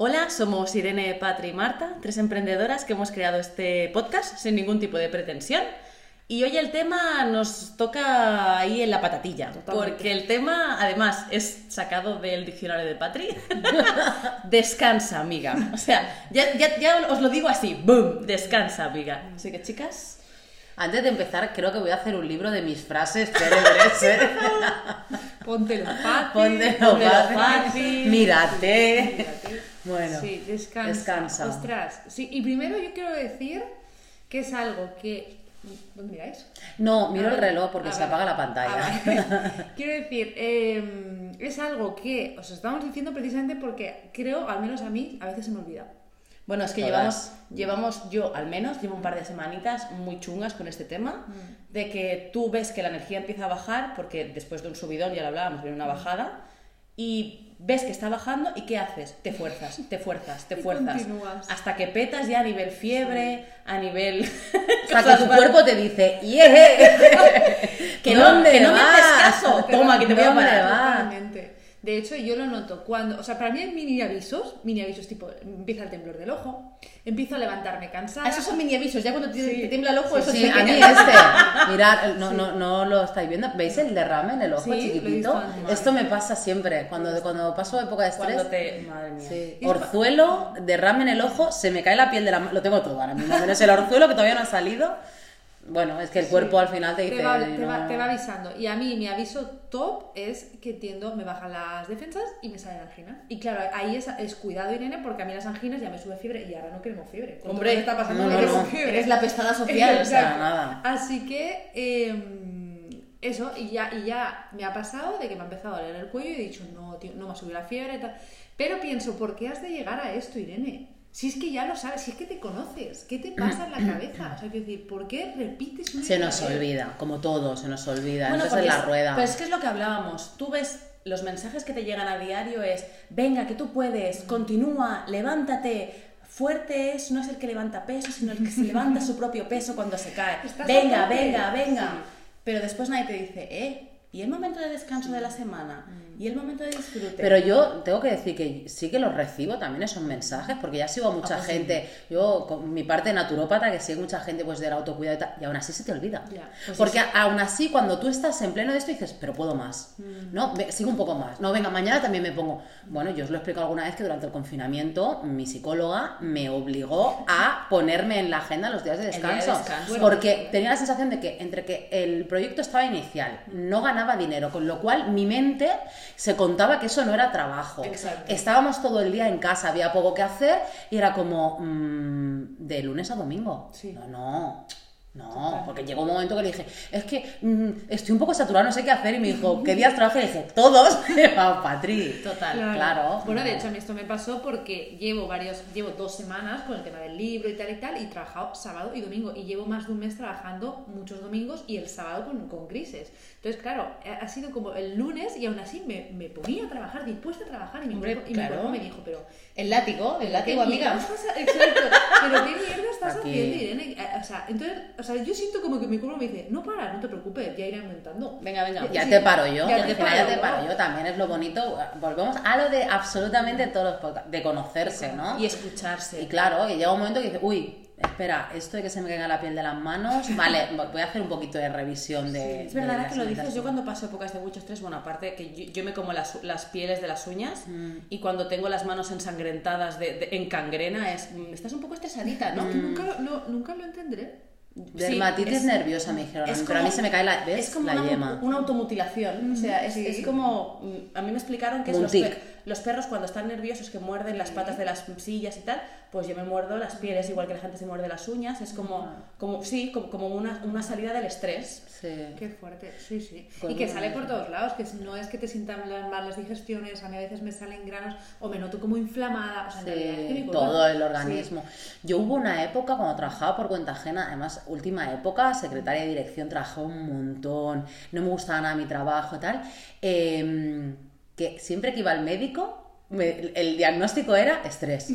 Hola, somos Irene, Patri y Marta, tres emprendedoras que hemos creado este podcast sin ningún tipo de pretensión. Y hoy el tema nos toca ahí en la patatilla, Totalmente. porque el tema además es sacado del diccionario de Patri. descansa, amiga. O sea, ya, ya, ya os lo digo así, boom, descansa, amiga. Así que chicas, Antes de empezar, creo que voy a hacer un libro de mis frases célebres. ¿eh? Póntelo fácil. Póntelo Póntelo fácil. fácil. Mírate. Mírate. Bueno, Sí, descansa. descansa. Ostras, sí, y primero yo quiero decir que es algo que... ¿Dónde miráis? no, miro Ah, el reloj porque Ah, se vale. apaga la pantalla. Ah. Quiero decir, eh, es algo que os estamos diciendo precisamente porque creo, al menos a mí, a veces se me olvida. Bueno, es que Todas. llevamos, llevamos, yo al menos, llevo un par de semanitas muy chungas con este tema, Mm. de que tú ves que la energía empieza a bajar, porque después de un subidón, ya lo hablábamos, viene una Mm. bajada, y ves que está bajando, ¿y qué haces? Te fuerzas, te fuerzas, te fuerzas. Hasta que petas ya a nivel fiebre, a nivel... O sea, que tu cuerpo te dice, ¡Yeah! Que no- que no me haces caso. Toma, va- que te voy a ¿Dónde parar. De hecho, yo lo noto cuando, o sea, para mí hay mini avisos, mini avisos tipo, empieza el temblor del ojo, empiezo a levantarme cansada. Ah, esos son mini avisos, ya cuando te, Sí. te tiembla el ojo, eso Sí, es a mí este. Mirad, no, no, no lo estáis viendo. ¿Veis el derrame en el ojo Sí, chiquitito? Esto me pasa siempre. Cuando, cuando paso época de estrés. Cuando te... Madre mía. Sí. Orzuelo, derrame en el ojo, se me cae la piel de la mano. Lo tengo todo ahora mismo. Menos el orzuelo que todavía no ha salido. Bueno, es que el cuerpo al final te dice. te va, te, va, te va avisando. Y a mí mi aviso top es que tiendo, me bajan las defensas y me sale la angina. Y claro, ahí es, es cuidado, Irene, porque a mí las anginas ya me sube fiebre y ahora no queremos fiebre. Hombre, está pasando, no, no, no, fiebre. Eres la pestada social, o sea, nada. Así que eh, eso, y ya, y ya me ha pasado de que me ha empezado a doler el cuello y he dicho, no, tío, no me ha subido la fiebre y tal. Pero pienso, ¿por qué has de llegar a esto, Irene? Si es que ya lo sabes, si es que te conoces, ¿qué te pasa en la cabeza? O sea, quiero decir, ¿por qué repites una Se nos olvida, como todo, se nos olvida. Bueno, Entonces porque es la rueda. Pero es que es lo que hablábamos. Tú ves los mensajes que te llegan a diario es, venga, que tú puedes, continúa, levántate. Fuerte es, no es el que levanta peso, sino el que se levanta su propio peso cuando se cae. Venga, venga, venga. Sí. Pero después nadie te dice, eh, ¿y el momento de descanso de la semana? ¿Y el momento de disfrute? Pero yo tengo que decir que sí que los recibo también esos mensajes, porque ya sigo a mucha Ah, pues sí. gente, yo con mi parte naturópata, que sigue mucha gente pues del autocuidado y tal, y aún así se te olvida. Ya, pues porque aún así cuando tú estás en pleno de esto dices, pero puedo más, Mm. ¿no? Sigo un poco más, no, venga, mañana también me pongo. Bueno, yo os lo he explicado alguna vez que durante el confinamiento mi psicóloga me obligó a ponerme en la agenda los días de El día de descanso, descanso. porque tenía la sensación de que entre que el proyecto estaba inicial, no ganaba dinero, con lo cual mi mente se contaba que eso no era trabajo. Exacto. Estábamos todo el día en casa, había poco que hacer y era como mm, de lunes a domingo. Sí. No, no. No, porque llegó un momento que le dije, es que mm, estoy un poco saturado, no sé qué hacer. Y me dijo, ¿qué días trabajas? Y le dije, todos. Ah, Patri. Total. Claro. Bueno, de hecho, a mí esto me pasó porque llevo varios, llevo dos semanas con el tema del libro y tal y tal, y he trabajado sábado y domingo. Y llevo más de un mes trabajando muchos domingos y el sábado con, con grises. Entonces, claro, ha sido como el lunes y aún así me, me ponía a trabajar, dispuesta a trabajar. Y mi, Hombre, cuerpo, y claro. mi cuerpo me dijo, pero. El látigo, el ¿qué látigo, amiga. estás Exacto. Pero qué mierda estás Aquí. haciendo, Irene. Eh, O sea, entonces, o sea, yo siento como que mi cuerpo me dice, no para, no te preocupes, ya iré aumentando. Venga, venga. Ya Sí. te paro yo, Ya ya te paro ya te yo. paro yo, también es lo bonito. Volvemos a lo de absolutamente todos los podcasts, de conocerse, ¿no? Y escucharse. Y claro, y llega un momento que dices, uy, espera, esto de que se me caiga la piel de las manos, vale, voy a hacer un poquito de revisión de. Es verdad de que lo dices, yo cuando paso épocas de mucho estrés, bueno, aparte que yo, yo me como las, las pieles de las uñas Mm. y cuando tengo las manos ensangrentadas de, de- en cangrena es, mm, estás un poco estresadita, ¿no? Que nunca, lo- no, nunca lo entenderé. Dermatitis es- nerviosa me dijeron, es pero a como- mí se me cae la, ¿ves? Es como la una, yema. una automutilación. O sea, es, Sí. es como. mm, A mí me explicaron que es Un los, los perros cuando están nerviosos que muerden las patas de las sillas y tal, pues yo me muerdo las pieles igual que la gente se muerde las uñas. Es como. como sí, como, como una, una salida del estrés. Sí. Qué fuerte, sí, sí. Y que sale por todos lados, que no es que te sientan las- mal las digestiones, a mí a veces me salen granos o me noto como inflamada, o sea, en es todo el Sí. organismo. Yo hubo una época cuando trabajaba por cuenta ajena, además, última época, secretaria de dirección, trabajaba un montón, no me gustaba nada mi trabajo y tal, eh, que siempre que iba al médico, me- el diagnóstico era estrés.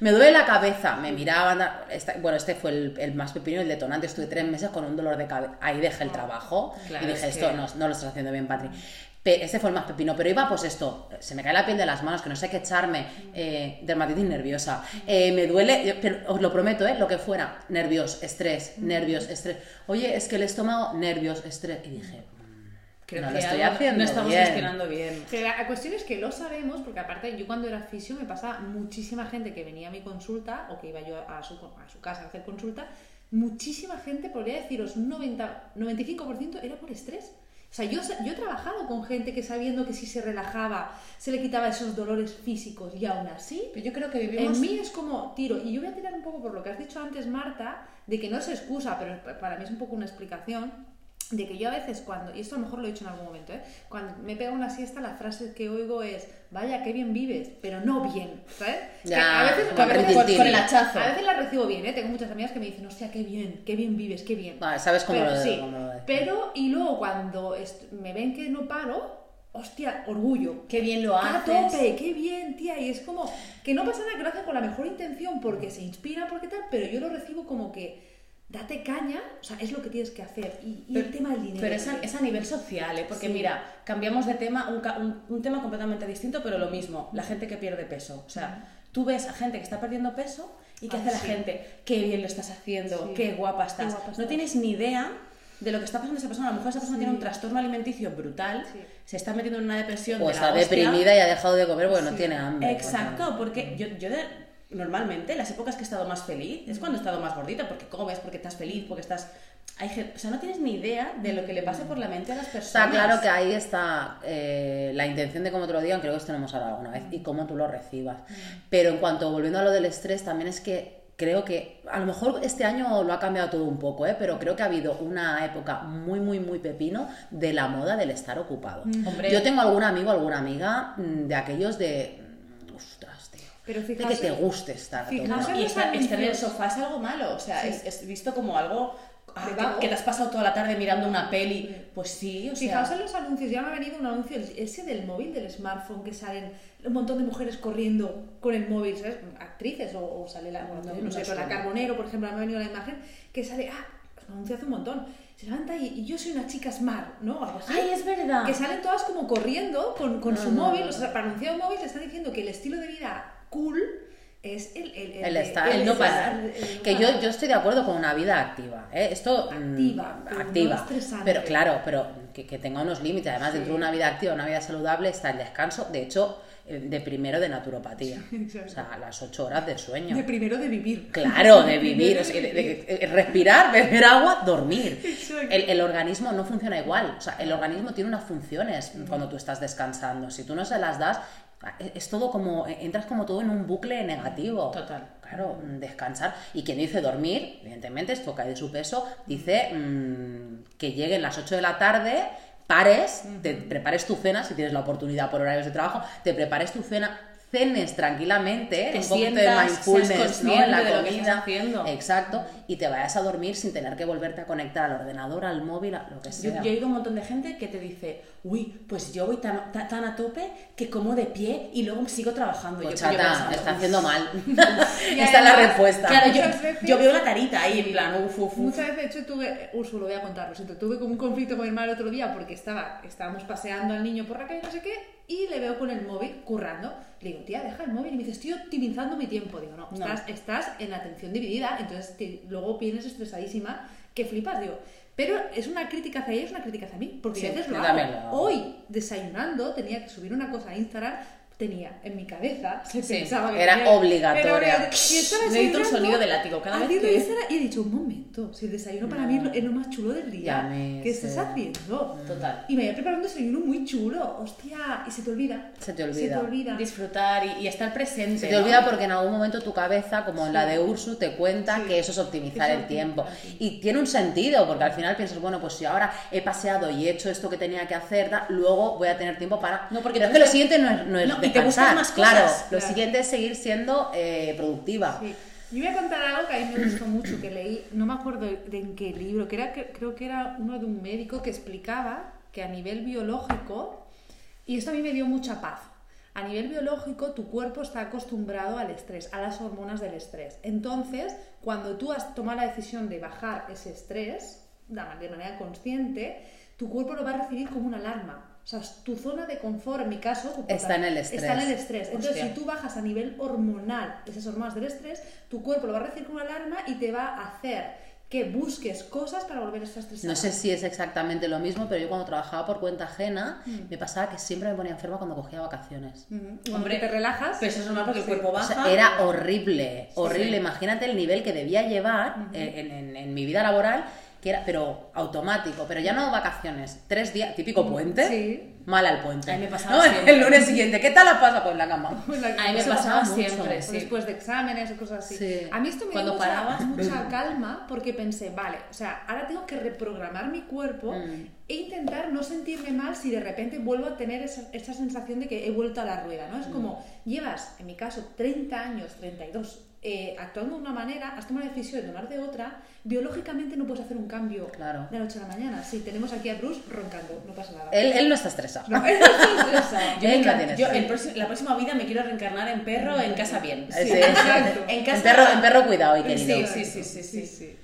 Me duele la cabeza, me miraban, esta- bueno, este fue el, el más pepino, el detonante, estuve tres meses con un dolor de cabeza, ahí dejé el trabajo Claro, y dije, es esto que- no, no lo estás haciendo bien, Patri. Pe- Este fue el más pepino, pero iba pues esto, se me cae la piel de las manos, que no sé qué echarme, eh, dermatitis nerviosa, eh, me duele, pero os lo prometo, ¿eh? lo que fuera, nervios, estrés, nervios, estrés. Oye, es que el estómago, nervios, estrés. Y dije, Creo no que lo estoy haciendo no estamos bien. gestionando bien. Pero la cuestión es que lo sabemos, porque aparte yo cuando era fisio me pasaba muchísima gente que venía a mi consulta o que iba yo a su, a su casa a hacer consulta, muchísima gente, podría deciros un 90, 95% era por estrés. O sea, yo, yo he trabajado con gente que sabiendo que si se relajaba se le quitaba esos dolores físicos y aún así Pero yo creo que vivimos... en mí es como tiro. Y yo voy a tirar un poco por lo que has dicho antes, Marta, de que no es excusa, pero pa- para mí es un poco una explicación. De que yo a veces cuando, y esto a lo mejor lo he dicho en algún momento, ¿eh? cuando me pego una siesta, la frase que oigo es, vaya, qué bien vives, pero no bien, ¿sabes? Que Ya, a veces, como a veces- con el hachazo. a veces la recibo bien, ¿eh? tengo muchas amigas que me dicen, hostia, qué bien, qué bien vives, qué bien. Vale, ¿sabes cómo pero, lo- sí, cómo lo decís? pero, y luego cuando me ven que no paro, hostia, orgullo, Qué bien lo ¡Qué a haces. tope! ¡Qué bien, tía! Y es como que no pasa nada que lo hacen con la mejor intención porque se inspira, porque tal, pero yo lo recibo como que date caña, o sea, es lo que tienes que hacer. Y, y el tema del dinero. Pero es a, es a nivel social, ¿eh? Porque Sí. mira, cambiamos de tema, un, un- un tema completamente distinto, pero lo mismo, la gente que pierde peso. O sea, tú ves a gente que está perdiendo peso y ¿qué Ah, hace la sí. gente? Qué bien lo estás haciendo, Sí. qué guapa estás. guapa No estás. tienes ni idea de lo que está pasando esa persona. A lo mejor esa persona Sí. tiene un trastorno alimenticio brutal, Sí. se está metiendo en una depresión O de está la deprimida y ha dejado de comer porque no tiene hambre. Exacto, porque yo, yo de- normalmente las épocas que he estado más feliz es cuando he estado más gordita, porque comes, porque estás feliz, porque estás... Hay o sea, no tienes ni idea de lo que le pasa por la mente a las personas. Está claro que ahí está eh, la intención de cómo te lo digan, creo que esto lo hemos hablado alguna vez, y cómo tú lo recibas. Pero en cuanto, volviendo a lo del estrés, también es que creo que a lo mejor este año lo ha cambiado todo un poco, ¿eh? pero creo que ha habido una época muy, muy, muy pepino de la moda del estar ocupado. Hombre. Yo tengo algún amigo, alguna amiga mm, de aquellos de... mm, Ostras, Pero de fijaos- que te guste estar fijaos y estar, estar en el sofá es algo malo, o sea, Sí. es, es visto como algo ah, De que, te has pasado toda la tarde mirando una peli. Pues sí, o sea, Fijaos en los anuncios, ya me ha venido un anuncio ese del móvil, del smartphone, que salen un montón de mujeres corriendo con el móvil, ¿sabes? Actrices, o, o sale la, bueno, No, no, no sé, la. Carbonero, por ejemplo, me ha venido la imagen, que sale, ah, un anuncio hace un montón, se levanta y, y yo soy una chica smart, ¿no? Algo así. ¡Ay, es verdad! que salen todas como corriendo con, con su móvil, no. o sea, para anunciar un móvil te están diciendo que el estilo de vida cool es el, el, El de- estar, el no parar. el- el no Que yo, yo estoy de acuerdo con una vida activa. ¿eh? Esto. mm, Activa, activa. pero claro, pero que, que tenga unos límites. Además, Sí. dentro de una vida activa, una vida saludable, está el descanso. De hecho, de primero de naturopatía. O sea, las ocho horas de sueño. De primero de vivir. Claro, de vivir, o sea, de- de- de respirar, beber agua, dormir. El, el organismo no funciona igual, o sea, el organismo tiene unas funciones cuando tú estás descansando. Si tú no se las das, es todo como, entras como todo en un bucle negativo. Total. Claro, mm, descansar. Y quien dice dormir, evidentemente, esto cae de su peso, dice mm, que lleguen las 8 de la tarde, pares, te prepares tu cena, si tienes la oportunidad por horarios de trabajo, te prepares tu cena, cenes tranquilamente, Te un poquito de sientas, mindfulness ¿no? en la de lo que comida. estás haciendo. Exacto, y te vayas a dormir sin tener que volverte a conectar al ordenador, al móvil, a lo que Yo, sea. yo he oído un montón de gente que te dice, uy, pues yo voy tan, tan, tan a tope que como de pie y luego sigo trabajando. Pues yo, yo chata, pensando, está haciendo mal. Esta es la respuesta. Claro, yo, veces- yo veo la carita ahí en plan, uf, uf, uf. Muchas veces, de hecho, tuve, Ursu, lo voy a contar, lo siento, tuve como un conflicto con mi hermano el otro día porque estaba, estábamos paseando al niño por la calle, no sé qué, y le veo con el móvil currando. Le digo, tía, deja el móvil. Y me dice, estoy optimizando mi tiempo. Digo, no, No. estás, estás en atención dividida, entonces te- luego vienes estresadísima, que flipas, digo. Pero es una crítica hacia ella, es una crítica hacia mí, porque Sí, a veces lo hago. Hoy, desayunando, tenía que subir una cosa a Instagram, tenía en mi cabeza, se Sí, pensaba que era tenía- obligatoria. Necesito un sonido de látigo cada vez que- Instagram y he dicho, un momento, si el desayuno para mí es lo- más chulo del día, ¿qué estás haciendo? Total. Y me había preparado un desayuno muy chulo, hostia, y se te olvida. Se te Se olvida. te olvida. Disfrutar y, y estar presente. Se te ¿no? olvida porque en algún momento tu cabeza, como en la de Ursu, te cuenta Sí. que eso es optimizar Eso el tiempo. sí. Y tiene un sentido, porque al final piensas, bueno, pues si ahora he paseado y he hecho esto que tenía que hacer, da- luego voy a tener tiempo para... No, porque Pero es que lo siguiente no es, no es No, y te buscas más claro. Lo siguiente es seguir siendo eh, productiva. Sí. Yo voy a contar algo que a mí me gustó mucho, que leí, no me acuerdo de en qué libro, que era, que- creo que era uno de un médico que explicaba que a nivel biológico, y esto a mí me dio mucha paz, a nivel biológico tu cuerpo está acostumbrado al estrés, a las hormonas del estrés. Entonces, cuando tú has tomado la decisión de bajar ese estrés, de manera consciente, tu cuerpo lo va a recibir como una alarma. O sea, tu zona de confort, en mi caso, Está en el estrés. Está en el estrés. Entonces, Hostia. si tú bajas a nivel hormonal esas hormonas del estrés, tu cuerpo lo va a recibir con una alarma y te va a hacer que busques cosas para volver a estar estresada. No sé si es exactamente lo mismo, pero yo cuando trabajaba por cuenta ajena, me pasaba que siempre me ponía enferma cuando cogía vacaciones. Cuando Hombre, te relajas. Pero eso es normal porque el cuerpo O baja. sea, era horrible, horrible. sí. Imagínate el nivel que debía llevar eh, en, en- en mi vida laboral, que era, pero automático, pero ya no vacaciones, tres días, típico puente, Sí. mal al puente. A mí me pasaba ¿No? siempre. El lunes siguiente, ¿qué tal la pasa? Pues la cama. Pues la- A mí me pasaba mucho. siempre, o sí. después de exámenes o cosas así. Sí. A mí esto me Cuando dio mucha, calma porque pensé, vale, o sea, ahora tengo que reprogramar mi cuerpo Mm. e intentar no sentirme mal si de repente vuelvo a tener esa, esa sensación de que he vuelto a la rueda, ¿no? Es como, llevas, en mi caso, 30 años, 32, eh, actuando de una manera, has tomado la decisión de tomar de otra, biológicamente no puedes hacer un cambio Claro. de la noche a la mañana. Sí, tenemos aquí a Bruce roncando, no pasa nada. Él, él no está estresado. No, él no se estresa. Yo, Él me no encanta- tiene yo estrés. el próximo- la próxima vida me quiero reencarnar en perro en casa bien. Sí, exacto. En En casa perro, en perro cuidado y querido. Sí, sí, sí, sí, sí.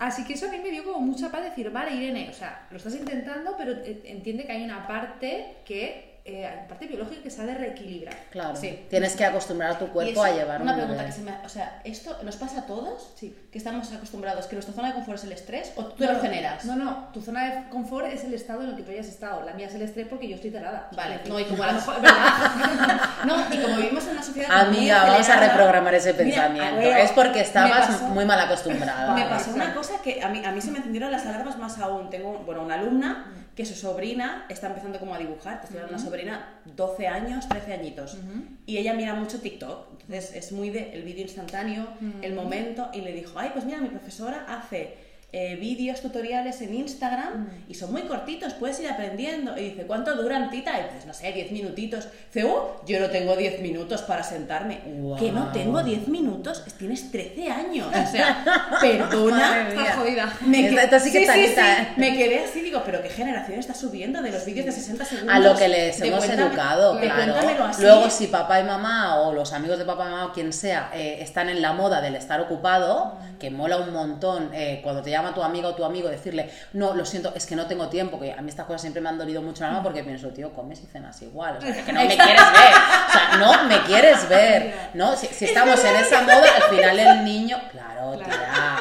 Así que eso a mí me dio como mucha paz decir, vale, Irene, o sea, lo estás intentando, pero eh, entiende que hay una parte que, eh, parte biológica que se ha de reequilibrar. Claro, Sí. tienes que acostumbrar a tu cuerpo eso, a llevar una un pregunta que se me, o sea, esto nos pasa a todos, Sí. que estamos acostumbrados, que nuestra zona de confort es el estrés o tú te lo generas. No, no, tu zona de confort es el estado en el que tú hayas estado. La mía es el estrés porque yo estoy tarada. Vale, no, y como a a lo las- mejor- ¿verdad? No, y como vivimos en una sociedad Amiga, vamos a reprogramar ese pensamiento. ver, es porque estabas pasó- muy mal acostumbrada. Me pasó una cosa que a mí, a mí se me encendieron las alarmas más aún. Tengo, bueno, una alumna que su sobrina está empezando como a dibujar. Te estoy hablando de una sobrina 12 años, 13 añitos. Y ella mira mucho TikTok. Entonces es muy de el vídeo instantáneo, el momento. Y le dijo, ay, pues mira, mi profesora hace eh, vídeos tutoriales en Instagram y son muy cortitos, puedes ir aprendiendo. Y dice, ¿cuánto duran, tita? Y dices, no sé, 10 minutitos. Dice, oh, yo no tengo 10 minutos para sentarme. Guau. Que no tengo 10 minutos, tienes 13 años. O sea, perdona. Estás jodida. Me que- esta sí que está lista. Me quedé así, digo, pero qué generación está subiendo de los vídeos de 60 segundos. A lo que les hemos cuéntame- educado, claro. Luego, si papá y mamá o los amigos de papá y mamá o quien sea eh, están en la moda del estar ocupado, que mola un montón eh, cuando te llama tu amiga o tu amigo decirle, no, lo siento, es que no tengo tiempo, que a mí estas cosas siempre me han dolido mucho la alma porque pienso, tío, comes y cenas igual, o sea, que no me quieres ver, o sea, no me quieres ver, ¿no? Si, si estamos en esa moda, al final el niño, claro, Claro. tía.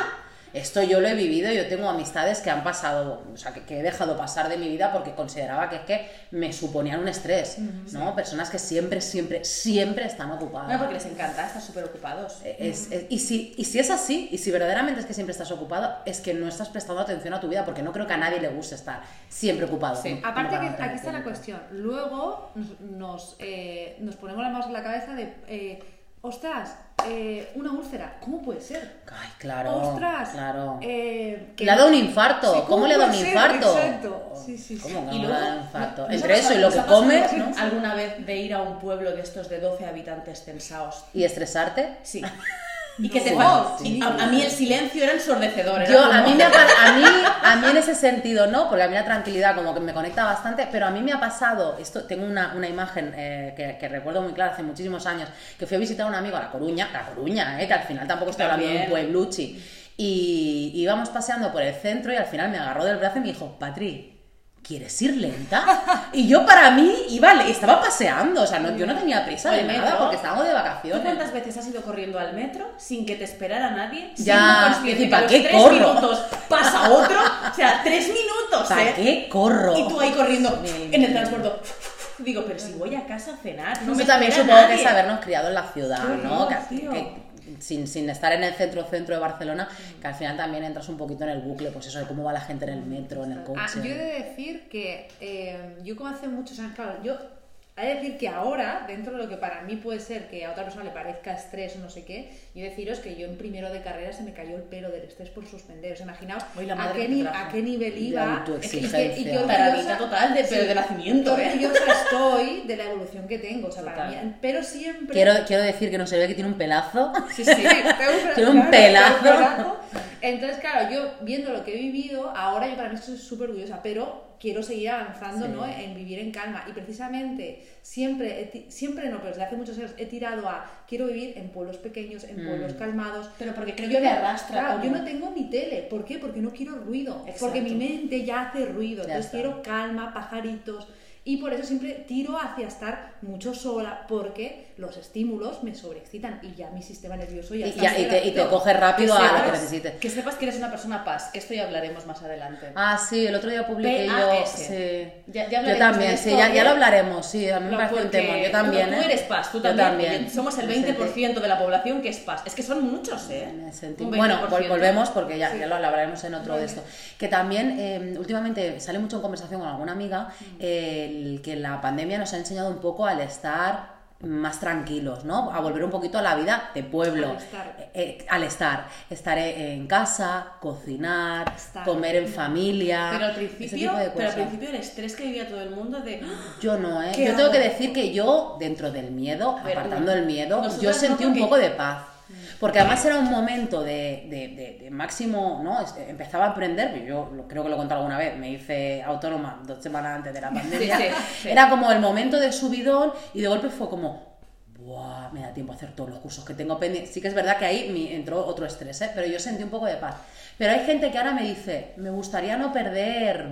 Esto yo lo he vivido, yo tengo amistades que han pasado, o sea, que, que he dejado pasar de mi vida porque consideraba que es que me suponían un estrés, ¿no? Personas que siempre, siempre, siempre están ocupadas. Bueno, porque les encanta, están súper ocupados. Es- es- y, si, y si es así, y si verdaderamente es que siempre estás ocupado, es que no estás prestando atención a tu vida, porque no creo que a nadie le guste estar siempre ocupado. Sí. ¿no? ¿Cómo Aparte que aquí está la cuestión. Luego nos, nos, eh, nos ponemos las manos en la cabeza de, eh, ostras, eh, una úlcera, ¿cómo puede ser? Ay, claro. ostras, claro. eh, que- Le ha dado un infarto. Sí, ¿Cómo, le ha dado un ser? infarto? Exacto. Sí, sí, sí. ¿Cómo Y luego, un infarto? ¿no- nos Entre eso y lo que comes, ¿no? alguna vez de ir a un pueblo de estos de 12 habitantes tensados? Y estresarte. Sí. Y que te sí. a, a mí el silencio era ensordecedor. era Yo, como- a mí, me ha, a, mí, a mí en ese sentido no, porque a mí la tranquilidad como que me conecta bastante, pero a mí me ha pasado, esto tengo una, una imagen eh, que, que recuerdo muy clara hace muchísimos años, que fui a visitar a un amigo a La Coruña, La Coruña, eh, que al final tampoco estoy hablando de un puebluchi, y íbamos paseando por el centro y al final me agarró del brazo y me dijo, Patri, ¿quieres ir lenta? Y yo para mí iba, estaba paseando, o sea, no, yo no tenía prisa de nada porque estábamos de ¿Tú vacaciones. cuántas veces has ido corriendo al metro sin que te esperara nadie? Ya, consciente y que ¿para qué tres corro? minutos pasa otro? O sea, tres minutos, ¿Para ¿eh? qué corro? Y tú ahí corriendo Sí. en el transporte. Digo, pero si voy a casa a cenar, no me también supongo que nadie. es habernos criado en la ciudad, ¿no? Que- que- sin, sin estar en el centro centro de Barcelona, que al final también entras un poquito en el bucle, pues eso de cómo va la gente en el metro, en el Ah, coche. yo he de decir que eh, yo como hace muchos años, claro, yo he de decir que ahora, dentro de lo que para mí puede ser que a otra persona le parezca estrés o no sé qué, yo deciros que yo en primero de carrera se me cayó el pelo del estrés por suspender. Os imaginaos a, qué que a nivel iba y que, y Taradita orgullosa- total de- pero de nacimiento, qué ¿eh? estoy de la evolución que tengo. O sea, para Total. mí, pero siempre... Quiero, quiero decir que no se ve que tiene un pelazo. Sí, sí. tengo Tiene un pelazo. Entonces, claro, yo viendo lo que he vivido, ahora yo para mí estoy súper orgullosa, pero quiero seguir avanzando Sí. ¿no? en vivir en calma. Y precisamente, siempre, siempre no, pero desde hace muchos años he tirado a quiero vivir en pueblos pequeños, en pueblos Mm. calmados. Pero porque creo Yo que no- arrastra. claro, yo no tengo ni tele. ¿Por qué? Porque no quiero ruido. Exacto. Porque mi mente ya hace ruido. Ya Entonces está. quiero calma, pajaritos. Y por eso siempre tiro hacia estar mucho sola, porque los estímulos me sobreexcitan y ya mi sistema nervioso ya Y, está ya- y te, y te coge rápido a lo que necesites. Que sepas que eres una persona paz, que esto ya hablaremos más adelante. Ah, sí, el otro día publiqué yo. Sí. Ya- ya yo también, sí, ya, ya lo hablaremos, sí, a mí me parece un tema. Yo también, Tú, ¿eh? tú eres paz, tú Yo también. Somos el Me sentí- 20% de la población que es paz. Es que son muchos, ¿eh? Me sentí- Bueno, 20%. vol- volvemos porque ya, Sí. ya lo hablaremos en otro de esto. Que también eh, últimamente sale mucho en conversación con alguna amiga Mm. eh, el que la pandemia nos ha enseñado un poco al estar más tranquilos, ¿no? A volver un poquito a la vida de pueblo. Al estar. Eh, eh, al estar. Estar eh, en casa, cocinar, Estar. comer en familia. Pero al ese principio, tipo de pero al principio el estrés que vivía todo el mundo de "Ah, Yo no, ¿eh? ¿Qué Yo tengo que decir que yo, dentro del miedo, Pero apartando el miedo, nosotras yo no, sentí un poco de paz. Porque además era un momento de, de- de- de máximo, ¿no? Empezaba a aprender, yo creo que lo he contado alguna vez, me hice autónoma dos semanas antes de la pandemia. sí, sí. Era como el momento de subidón y de golpe fue como, ¡buah! Me da tiempo a hacer todos los cursos que tengo pendientes. Sí que es verdad que ahí me entró otro estrés, ¿eh? Pero yo sentí un poco de paz. Pero hay gente que ahora me dice, me gustaría no perder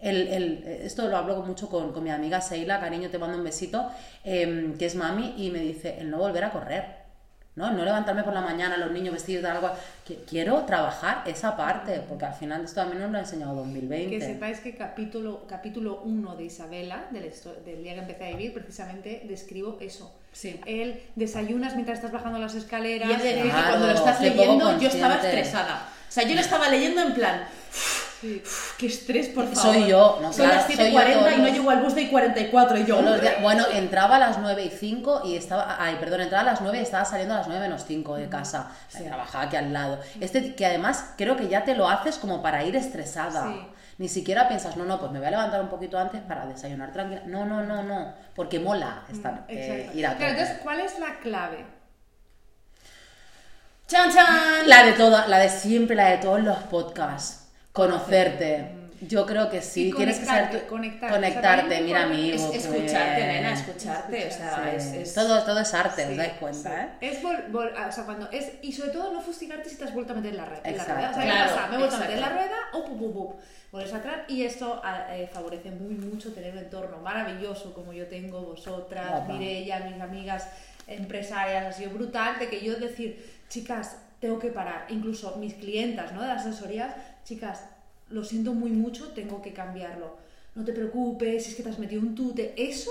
el, el- esto lo hablo mucho con, con mi amiga Seila, cariño, te mando un besito, em, que es mami, y me dice, el no volver a correr. ¿No? No levantarme por la mañana, los niños vestidos de algo. Quiero trabajar esa parte, porque al final esto también nos lo ha enseñado 2020. Que sepáis que capítulo capítulo 1 de Isabela, del, del día que empecé a vivir, precisamente describo eso. Sí. El desayunas mientras estás bajando las escaleras. Y es decir, que cuando lo estás leyendo, yo estaba estresada. O sea, yo lo estaba leyendo en plan, Sí. "Uf, qué estrés, por favor. Soy yo, no, Son claro, las soy 7.40 yo y no llego al bus de 44 y yo. Días- bueno, entraba a las 9 y 5 y estaba, ay, perdón, entraba a las 9 y estaba saliendo a las 9 menos 5 de casa. Trabajaba aquí al lado. Este que además creo que ya te lo haces como para ir estresada. Sí. Ni siquiera piensas, no, no, pues me voy a levantar un poquito antes para desayunar tranquila. No, no, no, no. Porque mola estar, eh, ir a tope. entonces, ¿cuál es la clave? ¡Chan, chan! La de toda, la de siempre, la de todos los podcasts. Conocerte. Yo creo que sí, Y tienes que saber conectarte, tú- conectarte. conectarte, O sea, mira amigo. Es muy escucharte, bien. nena, escucharte. O sea, Sí. es, es- Todo, todo es arte, os Sí, dais cuenta, sí. ¿eh? Es vol- vol- o sea, cuando es y sobre todo no fustigarte si te has vuelto a meter en la, red, en la rueda. O sea, ¿qué Claro, pasa? Me he vuelto a meter en la rueda, o pup, pup, pup. Vuelves a entrar y esto eh, favorece muy mucho tener un entorno maravilloso como yo tengo, vosotras. Mireia, mis amigas empresarias, ha sido brutal de que yo decir, chicas, tengo que parar. Incluso mis clientas, ¿no? De asesorías, chicas, lo siento muy mucho, tengo que cambiarlo. No te preocupes, es que te has metido un tute. Eso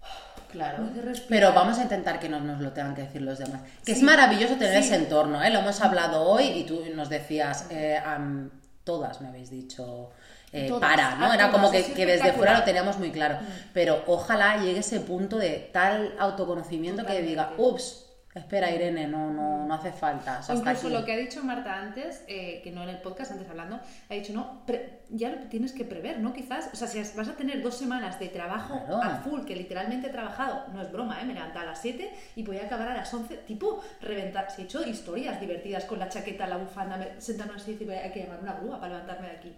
Claro. Pero vamos a intentar que no nos lo tengan que decir los demás. Que es maravilloso tener sí. ese entorno, ¿eh? Lo hemos hablado hoy y tú nos decías, eh, am, todas me habéis dicho, eh, Todas, para, ¿no? Era como que, es que desde fuera lo teníamos muy claro. Pero ojalá llegue ese punto de tal autoconocimiento que diga, ups, espera Irene, no, no, no hace falta. o sea, incluso aquí". lo que ha dicho Marta antes, eh, que no en el podcast, antes hablando, ha dicho, no, pre- ya lo tienes que prever, ¿no? Quizás, o sea, si vas a tener dos semanas de trabajo Claro. a full, que literalmente he trabajado, no es broma, ¿eh? Me levantaba a las 7 y voy a acabar a las 11, tipo, reventar. Si he hecho historias divertidas con la chaqueta, la bufanda, me sentarme así y decir, hay que llamar una grúa para levantarme de aquí.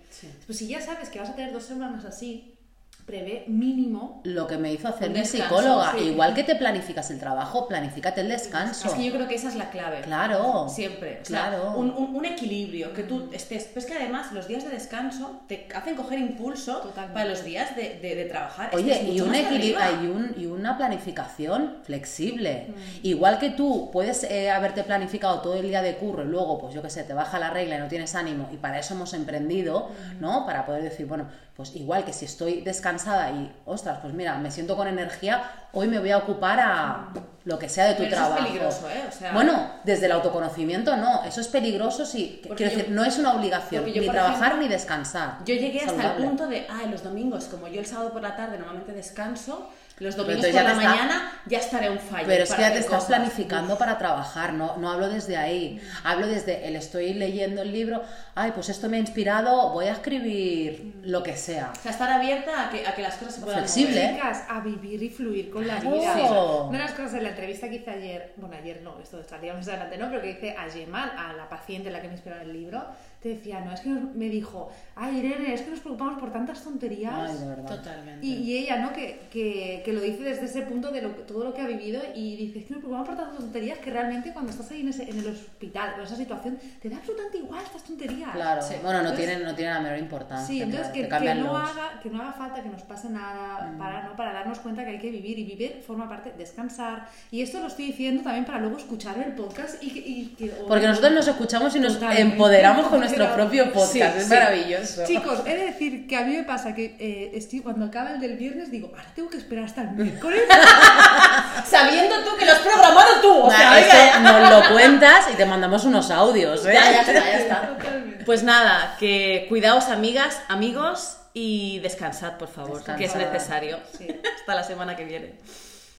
Pues si ya sabes que vas a tener dos semanas así, prevé mínimo Lo que me hizo hacer mi descanso, psicóloga, sí. igual que te planificas el trabajo, planifícate el descanso. Es que yo creo que esa es la clave. Claro. Siempre. O sea, Claro. un, un- un equilibrio, que tú estés. Pero es que además los días de descanso te hacen coger impulso Totalmente. para los días de, de- de trabajar. Oye, y, un equilibrio, y, un- y una planificación flexible. Mm. Igual que tú puedes eh, haberte planificado todo el día de curro y luego, pues yo qué sé, te baja la regla y no tienes ánimo y para eso hemos emprendido, Mm. ¿no? Para poder decir, bueno, pues igual que si estoy descansada y, ostras, pues mira, me siento con energía, hoy me voy a ocupar a lo que sea de tu Pero eso es trabajo. peligroso, ¿eh? O sea- bueno, desde el autoconocimiento no, eso es peligroso si, quiero yo- decir, no es una obligación, yo, ni trabajar ejemplo, ni descansar. Yo llegué hasta Saludable. el punto de, ah, los domingos, como yo el sábado por la tarde normalmente descanso, los domingos por la está- mañana ya estaré un fallo. Pero es que ya te estás planificando para trabajar, no, no hablo desde ahí. Mm. Hablo desde el estoy leyendo el libro, ay, pues esto me ha inspirado, voy a escribir lo que sea. O sea, estar abierta a que, a que las cosas se puedan Flexible. mover. chicas a vivir y fluir con la vida. Sí. Una de las cosas de la entrevista que hice ayer, bueno, ayer no, esto estaría más adelante, ¿no? Pero que hice a Gemal, a la paciente la que me inspiró en el libro, te decía, no, es que nos- me dijo, ay Irene, es que nos preocupamos por tantas tonterías. Ay, de verdad. Totalmente. Y, y ella, ¿no? Que, que, que lo dice desde ese punto de lo, todo lo que ha vivido y dices que me preocupan por tantas tonterías que realmente cuando estás ahí en, ese- en el hospital con esa situación te da absolutamente igual estas tonterías. Claro, Sí. bueno, no Entonces- tienen, no tienen la menor importancia. Sí, entonces claro, que, que no los- haga, que no haga falta que nos pase nada Mm. para, ¿no? para darnos cuenta que hay que vivir y vivir forma parte, descansar. Y esto lo estoy diciendo también para luego escuchar el podcast y que... y que- o- Porque nosotros nos escuchamos y nos Totalmente. empoderamos con nuestro propio podcast. Sí, es sí. maravilloso. Chicos, he de decir que a mí me pasa que eh, estoy, cuando acaba el del viernes digo, ahora tengo que esperar hasta el miércoles. Sabiendo tú que lo has programado tú. O sea, Nah, venga, esto ya. nos lo cuentas y te mandamos unos audios, ¿eh? Ya, ya está, ya está. Totalmente. Pues nada, que cuidaos amigas, amigos y descansad, por favor, que es necesario. Sí. Hasta la semana que viene.